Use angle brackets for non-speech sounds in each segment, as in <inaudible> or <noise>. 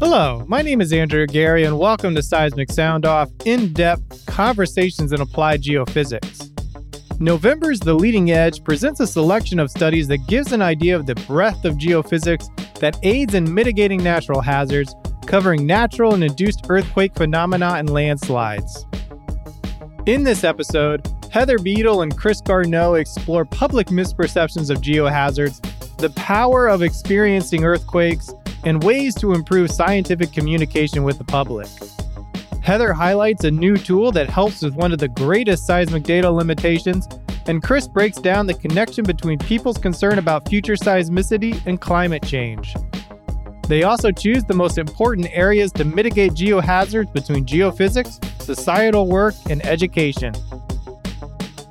Hello, my name is Andrew Geary, and welcome to Seismic Sound Off in depth conversations in applied geophysics. November's The Leading Edge presents a selection of studies that gives an idea of the breadth of geophysics that aids in mitigating natural hazards, covering natural and induced earthquake phenomena and landslides. In this episode, Heather Bedle and Chris Garneau explore public misperceptions of geohazards, the power of experiencing earthquakes, and ways to improve scientific communication with the public. Heather highlights a new tool that helps with one of the greatest seismic data limitations, and Chris breaks down the connection between people's concern about future seismicity and climate change. They also choose the most important areas to mitigate geohazards between geophysics, societal work, and education.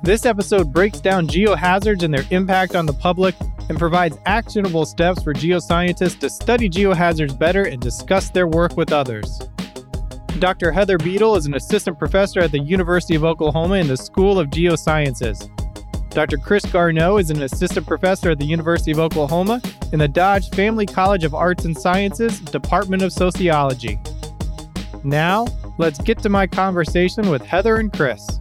This episode breaks down geohazards and their impact on the public and provides actionable steps for geoscientists to study geohazards better and discuss their work with others. Dr. Heather Bedle is an assistant professor at the University of Oklahoma in the School of Geosciences. Dr. Chris Garneau is an assistant professor at the University of Oklahoma in the Dodge Family College of Arts and Sciences, Department of Sociology. Now, let's get to my conversation with Heather and Chris.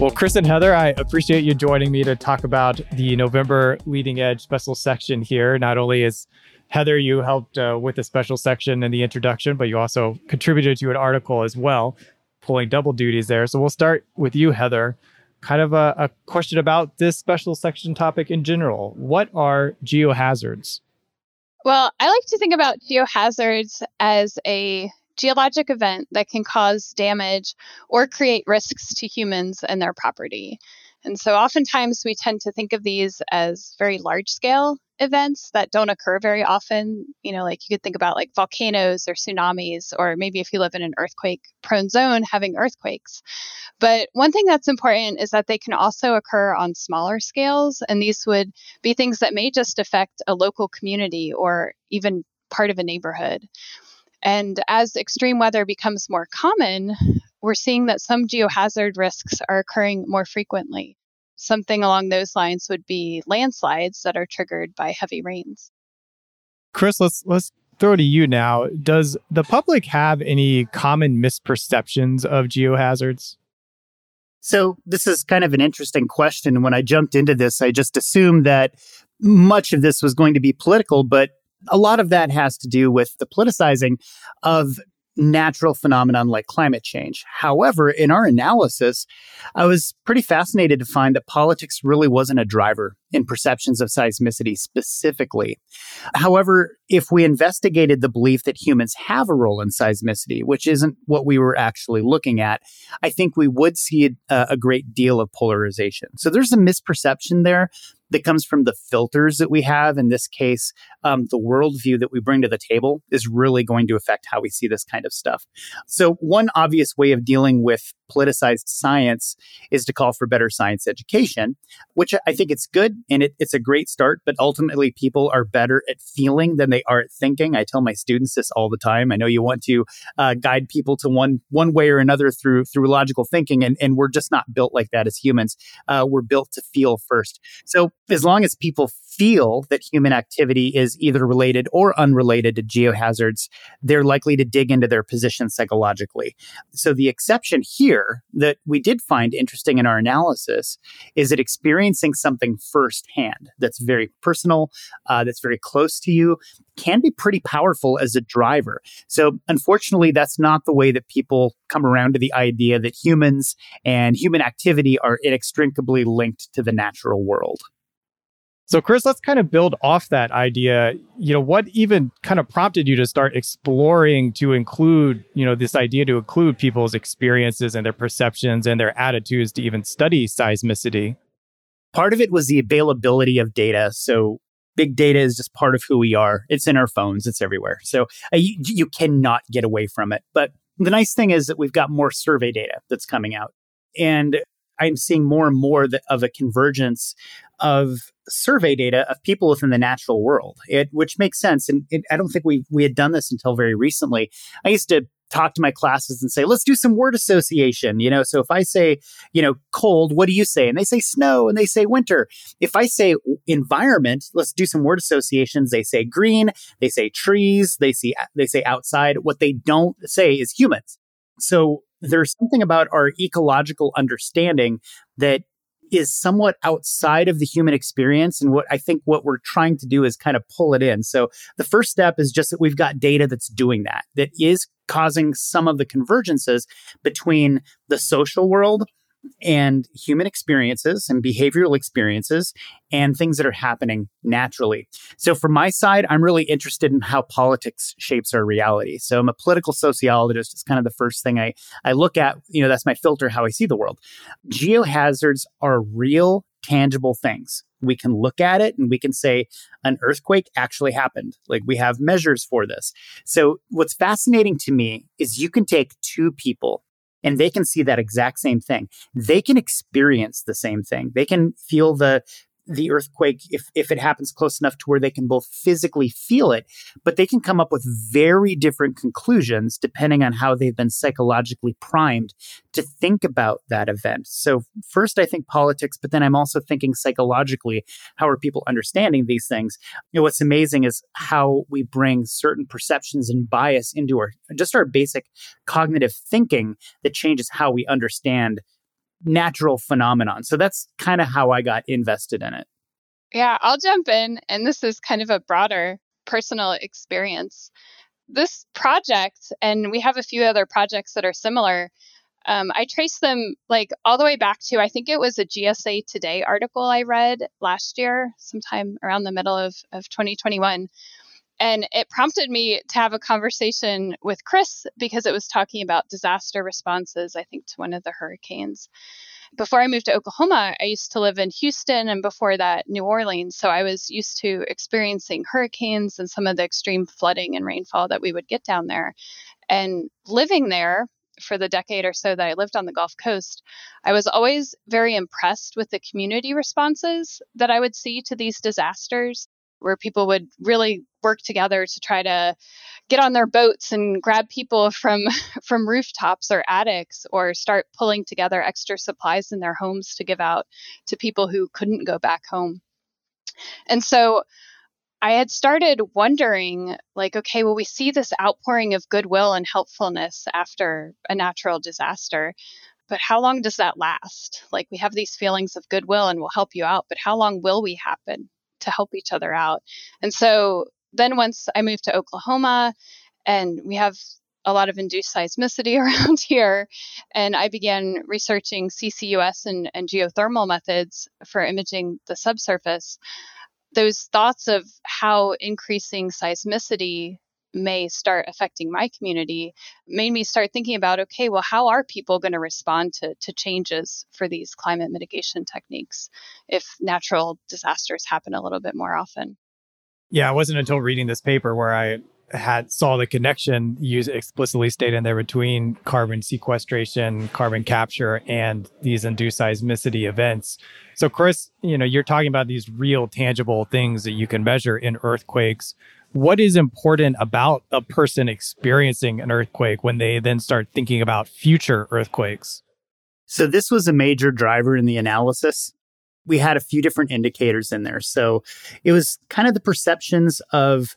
Well, Chris and Heather, I appreciate you joining me to talk about the November Leading Edge special section here. Not only is Heather, you helped uh, with the special section and the introduction, but you also contributed to an article as well, pulling double duties there. So we'll start with you, Heather. Kind of a, a question about this special section topic in general. What are geohazards? Well, I like to think about geohazards as a geologic event that can cause damage or create risks to humans and their property. And so oftentimes we tend to think of these as very large scale events that don't occur very often. You know, like you could think about like volcanoes or tsunamis, or maybe if you live in an earthquake prone zone, having earthquakes. But one thing that's important is that they can also occur on smaller scales. And these would be things that may just affect a local community or even part of a neighborhood. And as extreme weather becomes more common, we're seeing that some geohazard risks are occurring more frequently. Something along those lines would be landslides that are triggered by heavy rains. Chris, let's let's throw to you now. Does the public have any common misperceptions of geohazards? So, this is kind of an interesting question. When I jumped into this, I just assumed that much of this was going to be political, but a lot of that has to do with the politicizing of natural phenomenon like climate change. However, in our analysis, I was pretty fascinated to find that politics really wasn't a driver in perceptions of seismicity specifically. However, if we investigated the belief that humans have a role in seismicity, which isn't what we were actually looking at, I think we would see a, a great deal of polarization. So there's a misperception there that comes from the filters that we have. In this case, um, the worldview that we bring to the table is really going to affect how we see this kind of stuff. So, one obvious way of dealing with politicized science is to call for better science education, which I think it's good and it, it's a great start. But ultimately, people are better at feeling than they are at thinking. I tell my students this all the time. I know you want to uh, guide people to one one way or another through through logical thinking, and, and we're just not built like that as humans. Uh, we're built to feel first. So as long as people feel that human activity is either related or unrelated to geohazards, they're likely to dig into their position psychologically. So the exception here that we did find interesting in our analysis is that experiencing something firsthand that's very personal, uh, that's very close to you, can be pretty powerful as a driver. So unfortunately, that's not the way that people come around to the idea that humans and human activity are inextricably linked to the natural world. So, Chris, let's kind of build off that idea. You know, what even kind of prompted you to start exploring to include, you know, this idea to include people's experiences and their perceptions and their attitudes to even study seismicity? Part of it was the availability of data. So, big data is just part of who we are. It's in our phones, it's everywhere. So, uh, you, you cannot get away from it. But the nice thing is that we've got more survey data that's coming out. And I'm seeing more and more of a convergence of survey data of people within the natural world, it, which makes sense. And it, I don't think we we had done this until very recently. I used to talk to my classes and say, let's do some word association. You know, so if I say, you know, cold, what do you say? And they say snow and they say winter. If I say environment, let's do some word associations. They say green, they say trees, they see they say outside. What they don't say is humans. So there's something about our ecological understanding that is somewhat outside of the human experience. And what I think what we're trying to do is kind of pull it in. So the first step is just that we've got data that's doing that, that is causing some of the convergences between the social world and human experiences and behavioral experiences and things that are happening naturally. So, from my side, I'm really interested in how politics shapes our reality. So, I'm a political sociologist. It's kind of the first thing I, I look at. You know, that's my filter, how I see the world. Geohazards are real, tangible things. We can look at it and we can say an earthquake actually happened. Like we have measures for this. So, what's fascinating to me is you can take two people and they can see that exact same thing. They can experience the same thing. They can feel the the earthquake if if it happens close enough to where they can both physically feel it but they can come up with very different conclusions depending on how they've been psychologically primed to think about that event. So first i think politics but then i'm also thinking psychologically how are people understanding these things? You know what's amazing is how we bring certain perceptions and bias into our just our basic cognitive thinking that changes how we understand natural phenomenon. So that's kind of how I got invested in it. Yeah, I'll jump in. And this is kind of a broader personal experience. This project, and we have a few other projects that are similar. Um, I trace them like all the way back to I think it was a GSA Today article I read last year, sometime around the middle of, of 2021, and it prompted me to have a conversation with Chris because it was talking about disaster responses, I think, to one of the hurricanes. Before I moved to Oklahoma, I used to live in Houston and before that, New Orleans. So I was used to experiencing hurricanes and some of the extreme flooding and rainfall that we would get down there. And living there, for the decade or so that I lived on the Gulf Coast, I was always very impressed with the community responses that I would see to these disasters where people would really work together to try to get on their boats and grab people <laughs> from from rooftops or attics or start pulling together extra supplies in their homes to give out to people who couldn't go back home. And so I had started wondering like okay well we see this outpouring of goodwill and helpfulness after a natural disaster but how long does that last? Like we have these feelings of goodwill and we'll help you out, but how long will we happen? To help each other out. And so then once I moved to Oklahoma and we have a lot of induced seismicity <laughs> around here. And I began researching CCUS and, and, geothermal methods for imaging the subsurface. Those thoughts of how increasing seismicity may start affecting my community made me start thinking about okay, well, how are people going to respond to, to changes for these climate mitigation techniques if natural disasters happen a little bit more often? Yeah, it wasn't until reading this paper where I had saw the connection used explicitly stated in there between carbon sequestration, carbon capture, and these induced seismicity events. So, Chris, you know, you're talking about these real, tangible things that you can measure in earthquakes what is important about a person experiencing an earthquake when they then start thinking about future earthquakes? So, this was a major driver in the analysis. We had a few different indicators in there. So, it was kind of the perceptions of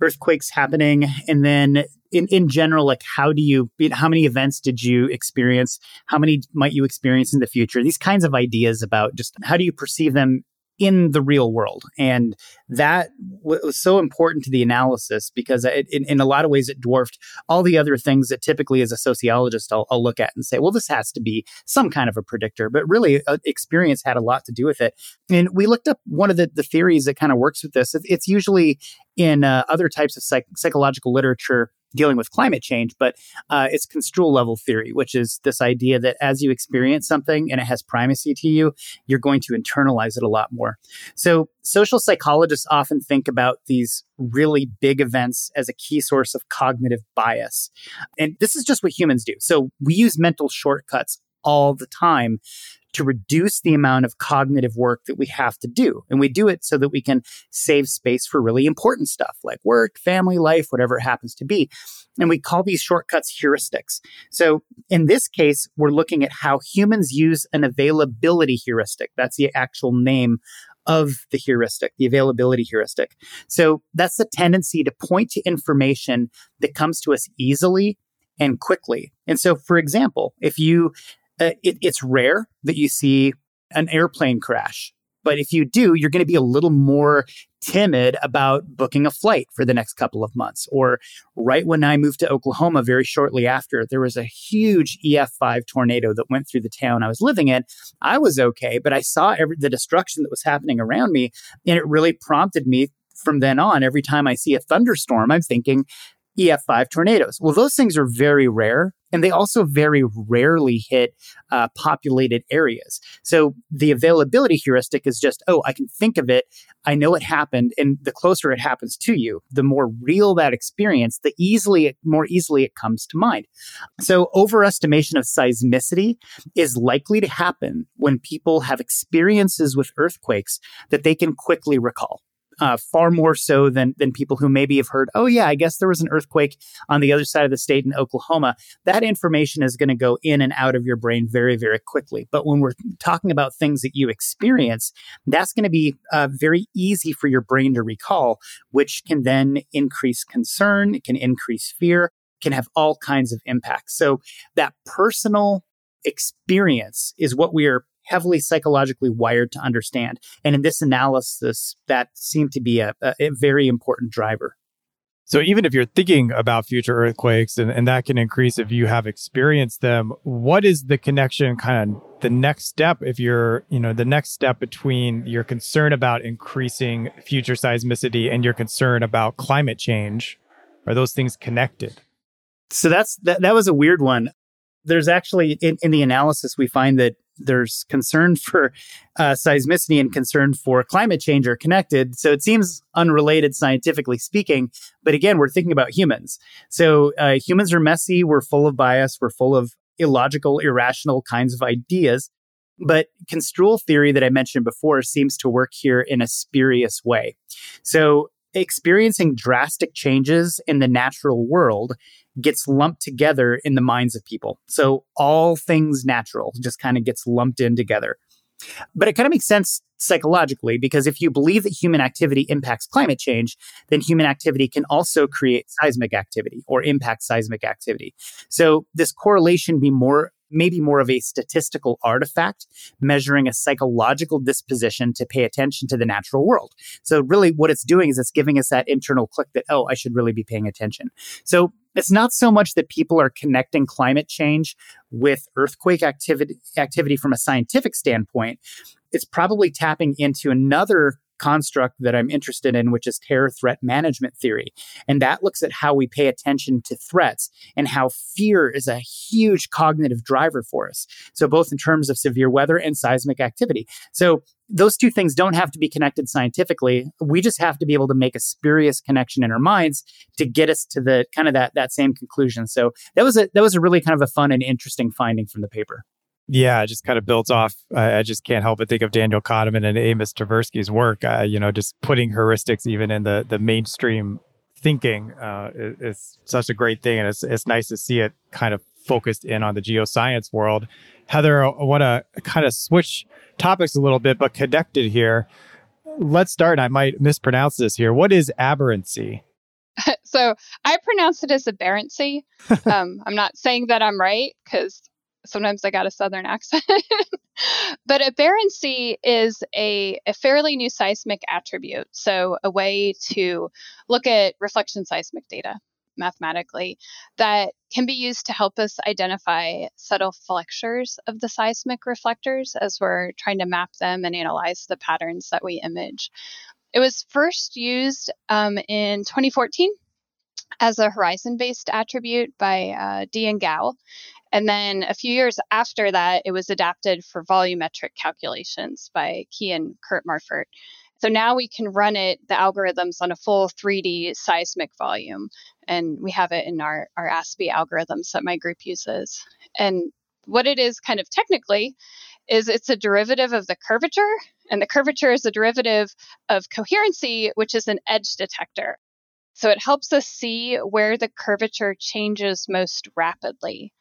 earthquakes happening and then in, in general like how do you how many events did you experience how many might you experience in the future these kinds of ideas about just how do you perceive them in the real world. And that was so important to the analysis because it, in, in, a lot of ways it dwarfed all the other things that typically as a sociologist I'll, I'll look at and say, well, this has to be some kind of a predictor. But really, uh, experience had a lot to do with it. And we looked up one of the, the theories that kind of works with this. It, it's usually in uh, other types of psych- psychological literature dealing with climate change, but uh, it's construal level theory, which is this idea that as you experience something and it has primacy to you, you're going to internalize it a lot more. So, social psychologists often think about these really big events as a key source of cognitive bias. And this is just what humans do. So, we use mental shortcuts all the time to reduce the amount of cognitive work that we have to do. And we do it so that we can save space for really important stuff like work, family life, whatever it happens to be. And we call these shortcuts heuristics. So in this case, we're looking at how humans use an availability heuristic. That's the actual name of the heuristic, the availability heuristic. So that's the tendency to point to information that comes to us easily and quickly. And so, for example, if you, uh, it, it's rare that you see an airplane crash but if you do, you're going to be a little more timid about booking a flight for the next couple of months. Or right when I moved to Oklahoma, very shortly after, there was a huge EF5 tornado that went through the town I was living in. I was okay, but I saw every, the destruction that was happening around me. And it really prompted me from then on, every time I see a thunderstorm, I'm thinking, EF5 tornadoes. Well, those things are very rare and they also very rarely hit uh, populated areas. So the availability heuristic is just, oh, I can think of it. I know it happened. And the closer it happens to you, the more real that experience, the easily, more easily it comes to mind. So overestimation of seismicity is likely to happen when people have experiences with earthquakes that they can quickly recall uh, far more so than than people who maybe have heard, oh yeah, I guess there was an earthquake on the other side of the state in Oklahoma. That information is going to go in and out of your brain very very quickly. But when we're talking about things that you experience, that's going to be uh, very easy for your brain to recall, which can then increase concern, it can increase fear, can have all kinds of impacts. So that personal experience is what we are heavily psychologically wired to understand. And in this analysis, that seemed to be a, a, very important driver. So even if you're thinking about future earthquakes and, and that can increase if you have experienced them, what is the connection kind of the next step if you're, you know, the next step between your concern about increasing future seismicity and your concern about climate change? Are those things connected? So that's that, that was a weird one. There's actually in, in the analysis we find that there's concern for uh, seismicity and concern for climate change are connected. So it seems unrelated scientifically speaking. But again, we're thinking about humans. So uh, humans are messy. We're full of bias. We're full of illogical, irrational kinds of ideas. But construal theory that I mentioned before seems to work here in a spurious way. So experiencing drastic changes in the natural world gets lumped together in the minds of people. So all things natural just kind of gets lumped in together. But it kind of makes sense psychologically because if you believe that human activity impacts climate change, then human activity can also create seismic activity or impact seismic activity. So this correlation be more maybe more of a statistical artifact measuring a psychological disposition to pay attention to the natural world. So really what it's doing is it's giving us that internal click that, oh, I should really be paying attention. So it's not so much that people are connecting climate change with earthquake activity, activity from a scientific standpoint. It's probably tapping into another construct that I'm interested in, which is terror threat management theory. And that looks at how we pay attention to threats and how fear is a huge cognitive driver for us. So, both in terms of severe weather and seismic activity. So, those two things don't have to be connected scientifically. We just have to be able to make a spurious connection in our minds to get us to the kind of that that same conclusion. So that was a that was a really kind of a fun and interesting finding from the paper. Yeah, it just kind of builds off. I, I, just can't help but think of Daniel Kahneman and Amos Tversky's work. Uh, you know, just putting heuristics even in the the mainstream thinking uh, is, is, such a great thing, and it's it's nice to see it kind of focused in on the geoscience world. Heather, I want to kind of switch topics a little bit, but connected here. Let's start. I might mispronounce this here. What is aberrancy? <laughs> so I pronounce it as aberrancy. <laughs> um, I'm not saying that I'm right because sometimes I got a southern accent. <laughs> but aberrancy is a, a fairly new seismic attribute. So, a way to look at reflection seismic data mathematically that can be used to help us identify subtle flexures of the seismic reflectors as we're trying to map them and analyze the patterns that we image. It was first used um, in 2014 as a horizon based attribute by uh, Di and Gao. And then a few years after that, it was adapted for volumetric calculations by Qi and Kurt Marfurt. So now we can run it, the algorithms, on a full 3D seismic volume. And we have it in our, our AASPI algorithms that my group uses. And what it is kind of technically is it's a derivative of the curvature, and the curvature is a derivative of coherency, which is an edge detector. So it helps us see where the curvature changes most rapidly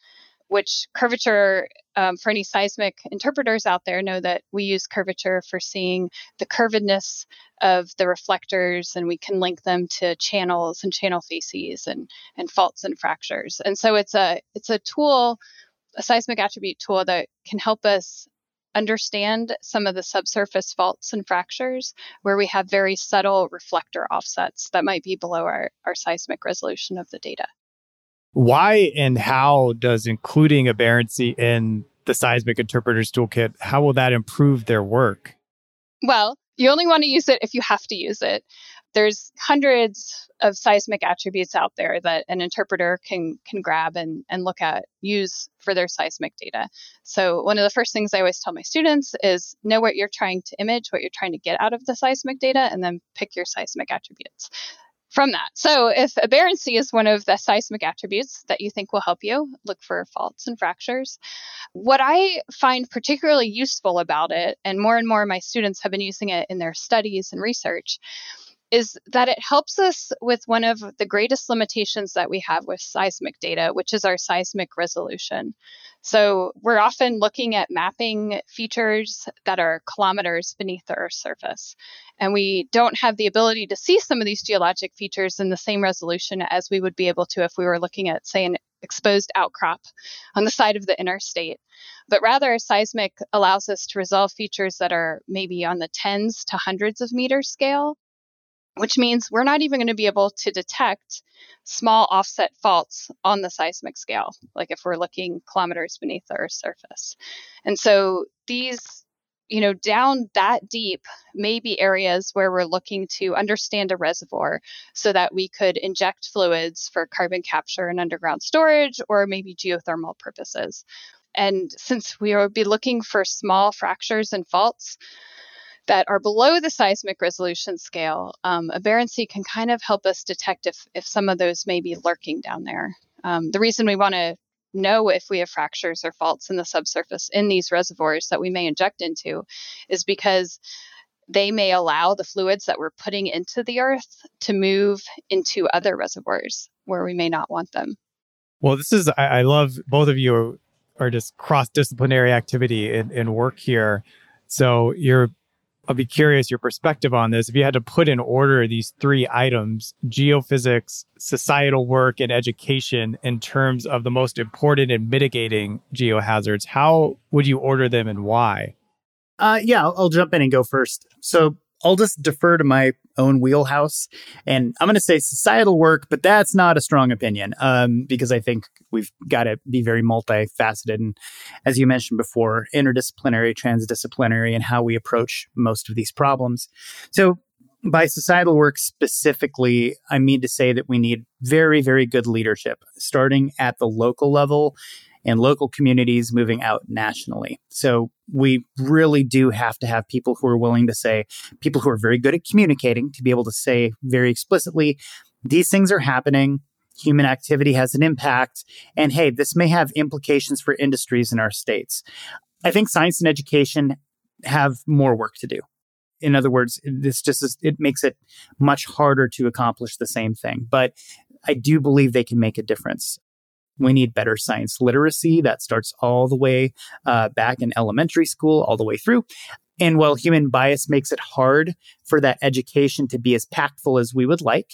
which curvature um, for any seismic interpreters out there know that we use curvature for seeing the curvedness of the reflectors and we can link them to channels and channel facies and, and faults and fractures. And so it's a it's a tool a seismic attribute tool that can help us understand some of the subsurface faults and fractures where we have very subtle reflector offsets that might be below our, our seismic resolution of the data why and how does including aberrancy in the seismic interpreters toolkit, how will that improve their work? Well, you only want to use it if you have to use it. There's hundreds of seismic attributes out there that an interpreter can can grab and, and look at, use for their seismic data. So one of the first things I always tell my students is know what you're trying to image, what you're trying to get out of the seismic data, and then pick your seismic attributes from that. So if aberrancy is one of the seismic attributes that you think will help you, look for faults and fractures. What I find particularly useful about it, and more and more my students have been using it in their studies and research, is that it helps us with one of the greatest limitations that we have with seismic data, which is our seismic resolution. So we're often looking at mapping features that are kilometers beneath the Earth's surface. And we don't have the ability to see some of these geologic features in the same resolution as we would be able to if we were looking at, say, an exposed outcrop on the side of the interstate. But rather, seismic allows us to resolve features that are maybe on the tens to hundreds of meters scale which means we're not even going to be able to detect small offset faults on the seismic scale, like if we're looking kilometers beneath the Earth's surface. And so these, you know, down that deep may be areas where we're looking to understand a reservoir so that we could inject fluids for carbon capture and underground storage or maybe geothermal purposes. And since we will be looking for small fractures and faults, that are below the seismic resolution scale, um, aberrancy can kind of help us detect if, if some of those may be lurking down there. Um, the reason we want to know if we have fractures or faults in the subsurface in these reservoirs that we may inject into is because they may allow the fluids that we're putting into the earth to move into other reservoirs where we may not want them. Well, this is, I, I love both of you are just cross disciplinary activity and, in work here. So you're I'll be curious your perspective on this. If you had to put in order these three items geophysics, societal work, and education in terms of the most important in mitigating geohazards, how would you order them and why? Uh, yeah, I'll, I'll jump in and go first. So, I'll just defer to my own wheelhouse. And I'm going to say societal work, but that's not a strong opinion um, because I think we've got to be very multifaceted. And as you mentioned before, interdisciplinary, transdisciplinary, and how we approach most of these problems. So, by societal work specifically, I mean to say that we need very, very good leadership, starting at the local level and local communities moving out nationally. So we really do have to have people who are willing to say, people who are very good at communicating, to be able to say very explicitly, these things are happening. Human activity has an impact. And hey, this may have implications for industries in our states. I think science and education have more work to do. In other words, this just is, it makes it much harder to accomplish the same thing. But I do believe they can make a difference. We need better science literacy that starts all the way uh, back in elementary school, all the way through. And while human bias makes it hard for that education to be as impactful as we would like,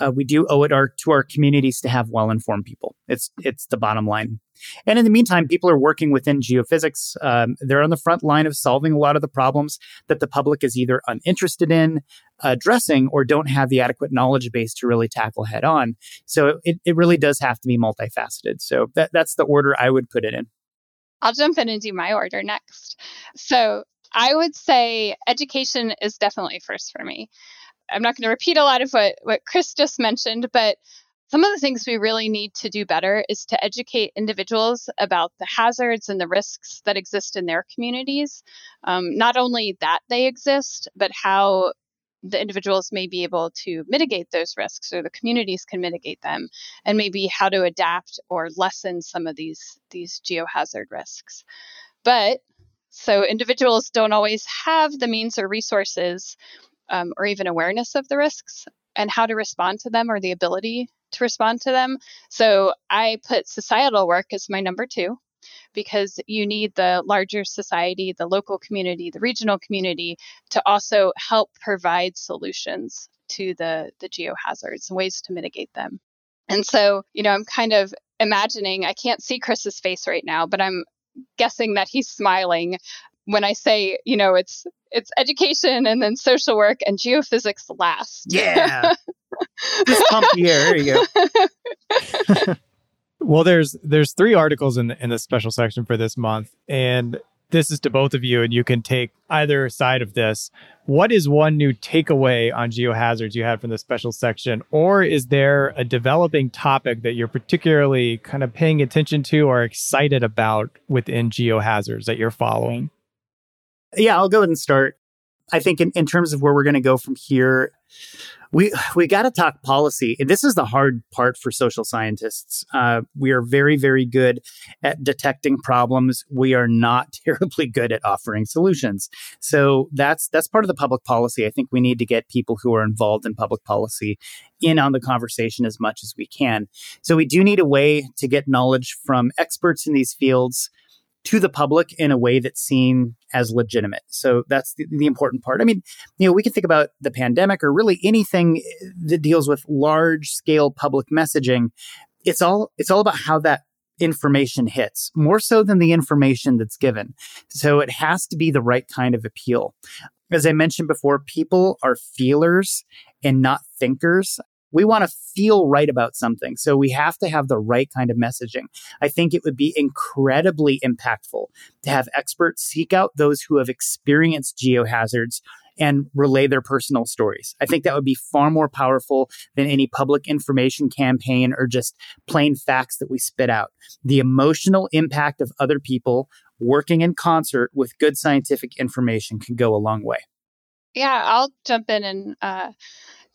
uh, we do owe it our, to our communities to have well-informed people. It's it's the bottom line. And in the meantime, people are working within geophysics. Um, they're on the front line of solving a lot of the problems that the public is either uninterested in addressing or don't have the adequate knowledge base to really tackle head on. So it, it really does have to be multifaceted. So that, that's the order I would put it in. I'll jump in and do my order next. So I would say education is definitely first for me. I'm not going to repeat a lot of what, what Chris just mentioned, but some of the things we really need to do better is to educate individuals about the hazards and the risks that exist in their communities. Um, not only that they exist, but how the individuals may be able to mitigate those risks or the communities can mitigate them and maybe how to adapt or lessen some of these these geohazard risks but So individuals don't always have the means or resources um, or even awareness of the risks and how to respond to them or the ability to respond to them. So I put societal work as my number two because you need the larger society, the local community, the regional community to also help provide solutions to the, the geohazards and ways to mitigate them. And so, you know, I'm kind of imagining, I can't see Chris's face right now, but I'm guessing that he's smiling when I say, you know, it's it's education and then social work and geophysics last. Yeah. <laughs> Just pump the air. There you go. <laughs> well, there's there's three articles in the, in the special section for this month, and this is to both of you, and you can take either side of this. What is one new takeaway on geohazards you had from the special section? Or is there a developing topic that you're particularly kind of paying attention to or excited about within geohazards that you're following? Yeah, I'll go ahead and start. I think in, in terms of where we're going to go from here, we we got to talk policy. And This is the hard part for social scientists. Uh, we are very very good at detecting problems. We are not <laughs> terribly good at offering solutions. So that's that's part of the public policy. I think we need to get people who are involved in public policy in on the conversation as much as we can. So we do need a way to get knowledge from experts in these fields to the public in a way that's seen as legitimate. So that's the, the, important part. I mean, you know, we can think about the pandemic or really anything that deals with large scale public messaging. It's all it's all about how that information hits more so than the information that's given. So it has to be the right kind of appeal. As I mentioned before, people are feelers and not thinkers we want to feel right about something. So we have to have the right kind of messaging. I think it would be incredibly impactful to have experts seek out those who have experienced geohazards and relay their personal stories. I think that would be far more powerful than any public information campaign or just plain facts that we spit out. The emotional impact of other people working in concert with good scientific information can go a long way. Yeah, I'll jump in and uh,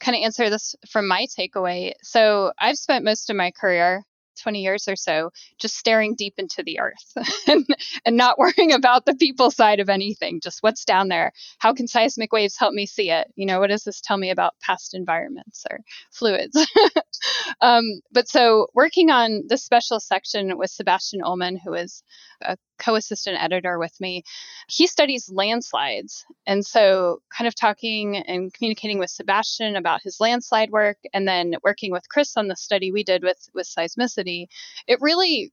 kind of answer this from my takeaway. So I've spent most of my career 20 years or so just staring deep into the earth <laughs> and, and not worrying about the people side of anything just what's down there? How can seismic waves help me see it? You know what does this tell me about past environments or fluids? <laughs> Um, but so working on this special section with sebastian Uhlemann who is a co-assistant editor with me he studies landslides. And so kind of talking and communicating with sebastian about his landslide work and then working with chris on the study we did with with seismicity it really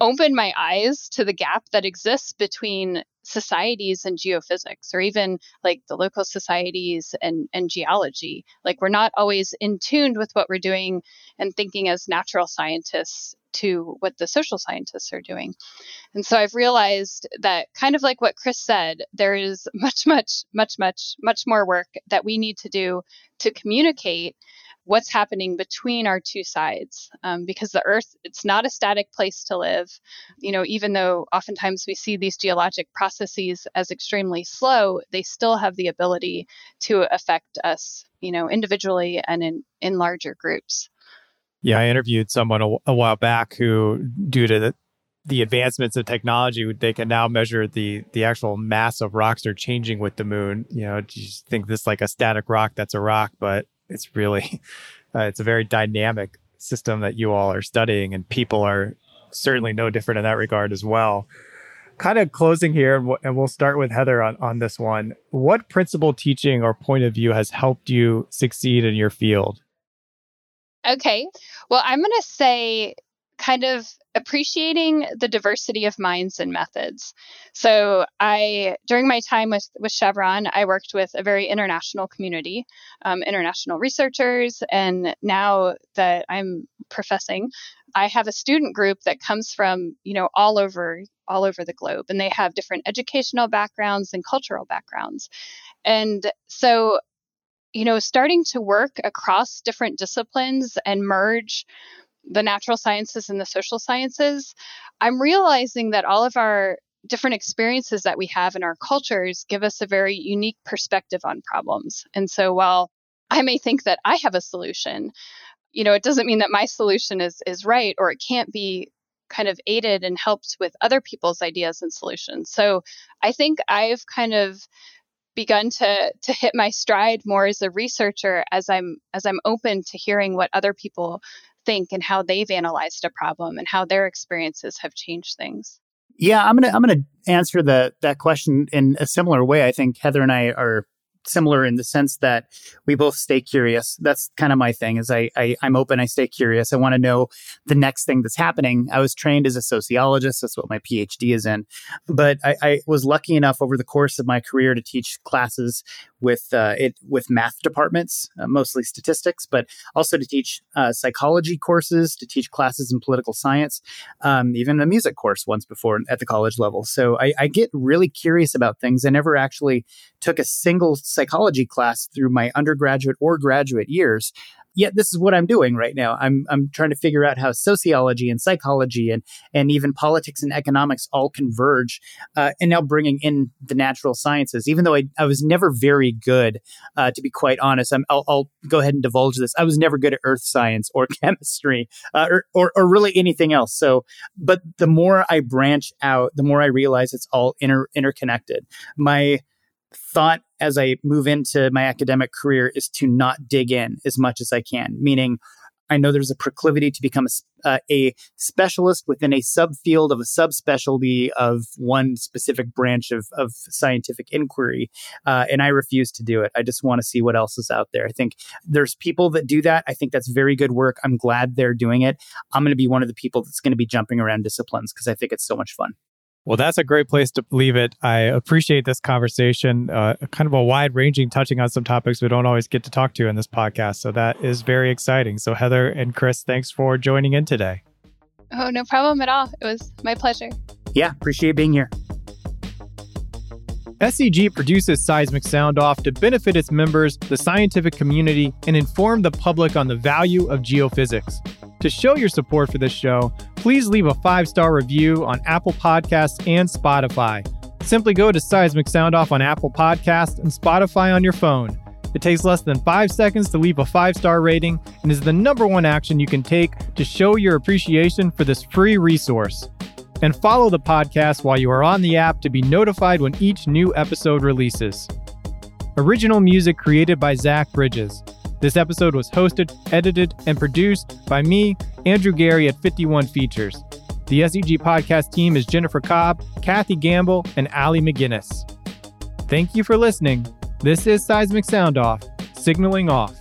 opened my eyes to the gap that exists between societies and geophysics or even like the local societies and, and geology. Like we're not always in tuned with what we're doing and thinking as natural scientists to what the social scientists are doing. And so I've realized that kind of like what Chris said, there is <laughs> much, much, much, much, much more work that we need to do to communicate what's happening between our two sides um, because the earth it's not a static place to live you know even though oftentimes we see these geologic processes as extremely slow they still have the ability to affect us you know individually and in in larger groups yeah, I interviewed someone a, a while back who, due to the, the advancements of technology, they can now measure the the actual mass of rocks are changing with the moon. You know, you think this like a static rock, that's a rock, but it's really <laughs> uh, it's a very dynamic system that you all are studying, and people are certainly no different in that regard as well. Kind of closing here, and we'll start with Heather on, on this one. What principle, teaching or point of view has helped you succeed in your field? Okay. Well, I'm going to say kind of appreciating the diversity of minds and methods. So I, during my time with, with Chevron, I worked with a very international community, um, international researchers, and now that I'm professing, I have a student group that comes from, you know, all over all over the globe, and they have different educational backgrounds and cultural backgrounds. And so you know, starting to work across different disciplines and merge the natural sciences and the social sciences, I'm realizing that all of our different experiences that we have in our cultures give us a very unique perspective on problems. And so while I may think that I have a solution, you know, it doesn't mean that my solution is is right or it can't be kind of aided and helped with other people's ideas and solutions. So I think I've kind of begun to to hit my stride more as a researcher as I'm as I'm open to hearing what other people think and how they've analyzed a problem and how their experiences have changed things. Yeah, I'm gonna I'm gonna answer the that question in a similar way. I think Heather and I are similar in the sense that we both stay curious. That's kind of my thing is I, I am open, I stay curious. I want to know the next thing that's happening. I was trained as a sociologist. That's what my PhD is in. But I, I was lucky enough over the course of my career to teach classes with uh, it with math departments, uh, mostly statistics, but also to teach uh, psychology courses, to teach classes in political science, um, even a music course once before at the college level. So I, I get really curious about things. I never actually took a single psychology class through my undergraduate or graduate years yet this is what I'm doing right now. I'm I'm trying to figure out how sociology and psychology and and even politics and economics all converge, uh, and now bringing in the natural sciences. Even though I, I was never very good, uh, to be quite honest, i will I'll go ahead and divulge this. I was never good at earth science or <laughs> chemistry uh, or, or or really anything else. So, but the more I branch out, the more I realize it's all inter interconnected. My thought as I move into my academic career is to not dig in as much as I can, meaning I know there's a proclivity to become a, uh, a specialist within a subfield of a subspecialty of one specific branch of, of scientific inquiry. Uh, and I refuse to do it. I just want to see what else is out there. I think there's people that do that. I think that's very good work. I'm glad they're doing it. I'm going to be one of the people that's going to be jumping around disciplines because I think it's so much fun. Well, that's a great place to leave it. I appreciate this conversation, uh, kind of a wide ranging, touching on some topics we don't always get to talk to in this podcast. So that is very exciting. So, Heather and Chris, thanks for joining in today. Oh, no problem at all. It was my pleasure. Yeah, appreciate being here. SEG produces Seismic Sound Off to benefit its members, the scientific community, and inform the public on the value of geophysics. To show your support for this show, please leave a five star review on Apple Podcasts and Spotify. Simply go to Seismic Sound Off on Apple Podcasts and Spotify on your phone. It takes less than five seconds to leave a five star rating and is the number one action you can take to show your appreciation for this free resource. And follow the podcast while you are on the app to be notified when each new episode releases. Original music created by Zach Bridges. This episode was hosted, edited, and produced by me, Andrew Geary at 51 Features. The SEG podcast team is Jennifer Cobb, Kathy Gamble, and Allie McGinnis. Thank you for listening. This is Seismic Sound Off, signaling off.